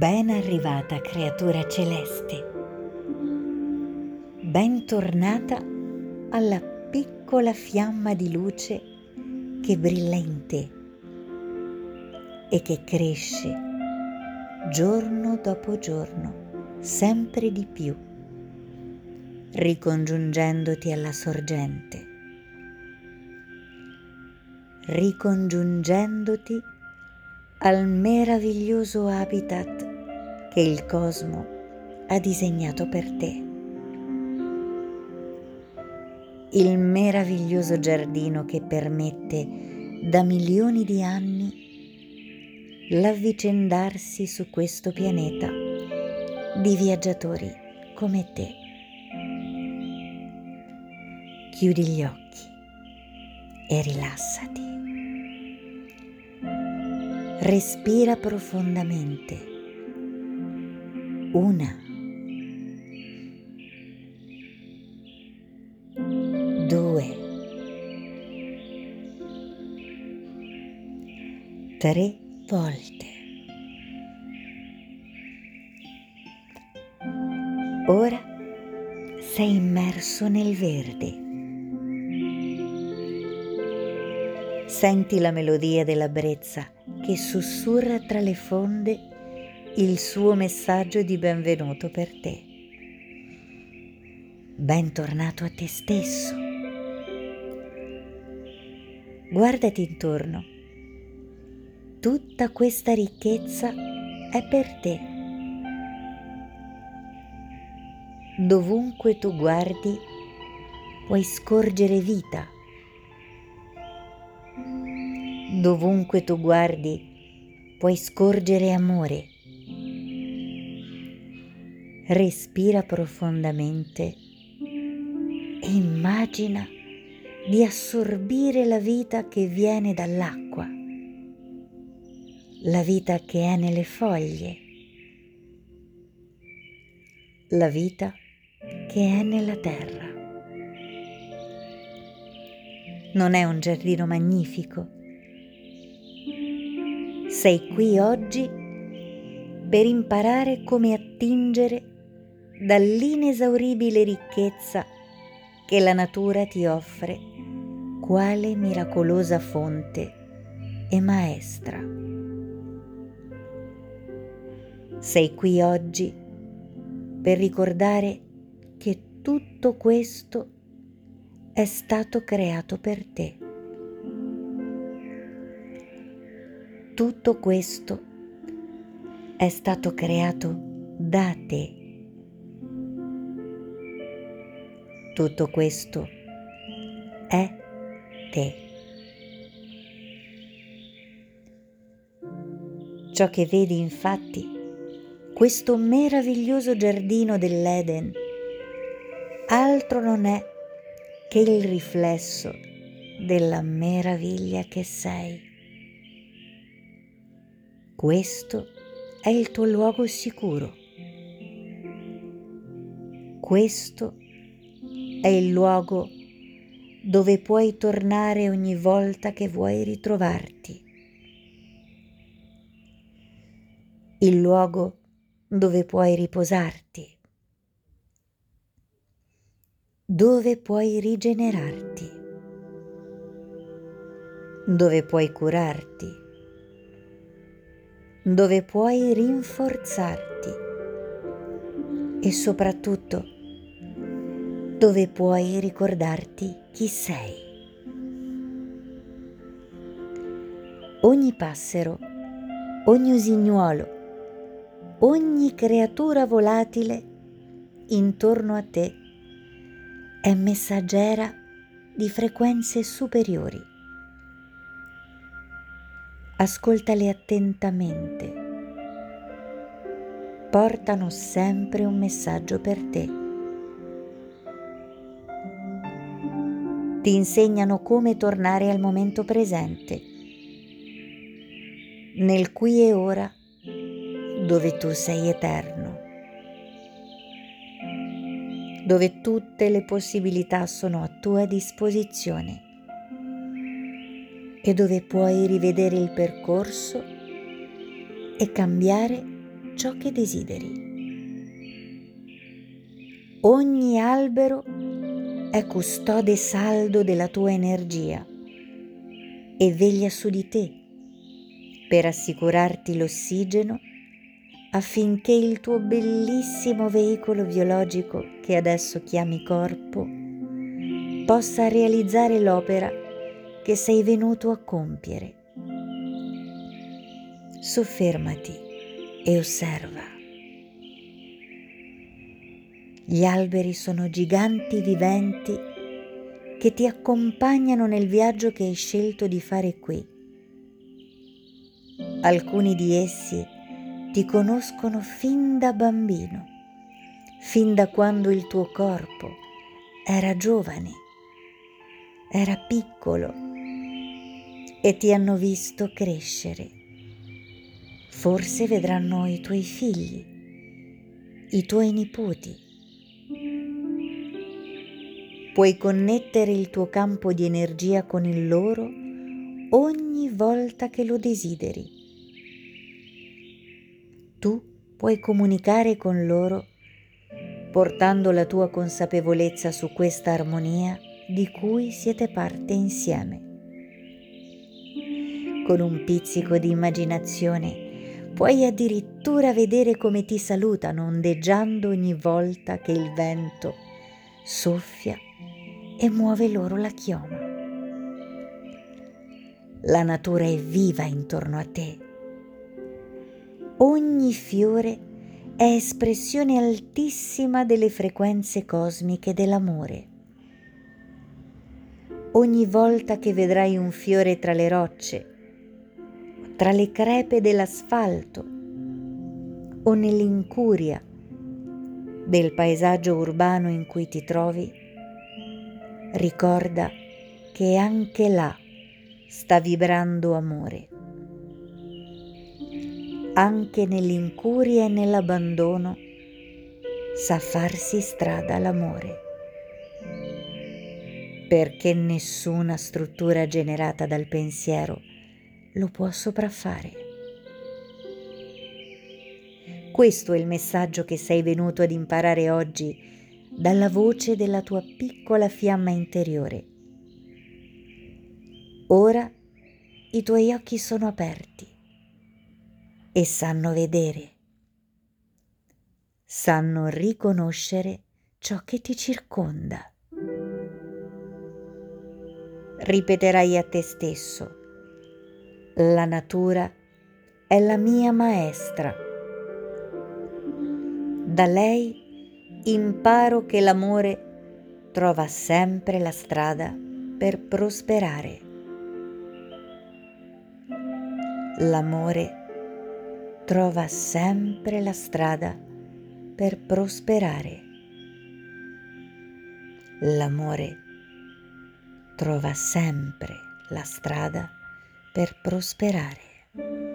Ben arrivata creatura celeste. Bentornata alla piccola fiamma di luce che brilla in te e che cresce giorno dopo giorno sempre di più, ricongiungendoti alla sorgente, ricongiungendoti al meraviglioso habitat che il cosmo ha disegnato per te. Il meraviglioso giardino che permette da milioni di anni l'avvicendarsi su questo pianeta di viaggiatori come te. Chiudi gli occhi e rilassati. Respira profondamente. Una. Due. Tre volte. Ora sei immerso nel verde. Senti la melodia della brezza che sussurra tra le fonde il suo messaggio di benvenuto per te. Bentornato a te stesso. Guardati intorno. Tutta questa ricchezza è per te. Dovunque tu guardi puoi scorgere vita Dovunque tu guardi puoi scorgere amore. Respira profondamente e immagina di assorbire la vita che viene dall'acqua, la vita che è nelle foglie, la vita che è nella terra. Non è un giardino magnifico? Sei qui oggi per imparare come attingere dall'inesauribile ricchezza che la natura ti offre quale miracolosa fonte e maestra. Sei qui oggi per ricordare che tutto questo è stato creato per te. tutto questo è stato creato da te. Tutto questo è te. Ciò che vedi infatti, questo meraviglioso giardino dell'Eden, altro non è che il riflesso della meraviglia che sei. Questo è il tuo luogo sicuro. Questo è il luogo dove puoi tornare ogni volta che vuoi ritrovarti. Il luogo dove puoi riposarti. Dove puoi rigenerarti. Dove puoi curarti dove puoi rinforzarti e soprattutto dove puoi ricordarti chi sei. Ogni passero, ogni usignuolo, ogni creatura volatile intorno a te è messaggera di frequenze superiori ascoltale attentamente. Portano sempre un messaggio per te. Ti insegnano come tornare al momento presente, nel qui e ora, dove tu sei eterno, dove tutte le possibilità sono a tua disposizione. E dove puoi rivedere il percorso e cambiare ciò che desideri. Ogni albero è custode saldo della tua energia e veglia su di te per assicurarti l'ossigeno affinché il tuo bellissimo veicolo biologico che adesso chiami corpo possa realizzare l'opera che sei venuto a compiere. Soffermati e osserva. Gli alberi sono giganti viventi che ti accompagnano nel viaggio che hai scelto di fare qui. Alcuni di essi ti conoscono fin da bambino, fin da quando il tuo corpo era giovane, era piccolo e ti hanno visto crescere. Forse vedranno i tuoi figli, i tuoi nipoti. Puoi connettere il tuo campo di energia con il loro ogni volta che lo desideri tu puoi comunicare con loro portando la tua consapevolezza su questa armonia di cui siete parte insieme. Con un pizzico di immaginazione puoi addirittura vedere come ti salutano ondeggiando ogni volta che il vento soffia e muove loro la chioma. La natura è viva intorno a te ogni fiore è espressione altissima delle frequenze cosmiche dell'amore. Ogni volta che vedrai un fiore tra le rocce, tra le crepe dell'asfalto o nell'incuria del paesaggio urbano in cui ti trovi, ricorda che anche là sta vibrando amore anche nell'incuria e nell'abbandono, sa farsi strada l'amore, perché nessuna struttura generata dal pensiero lo può sopraffare. Questo è il messaggio che sei venuto ad imparare oggi dalla voce della tua piccola fiamma interiore. Ora i tuoi occhi sono aperti e sanno vedere, sanno riconoscere ciò che ti circonda. Ripeterai a te stesso, la natura è la mia maestra. Da lei imparo che l'amore trova sempre la strada per prosperare. L'amore trova sempre la strada per prosperare. L'amore trova sempre la strada per prosperare.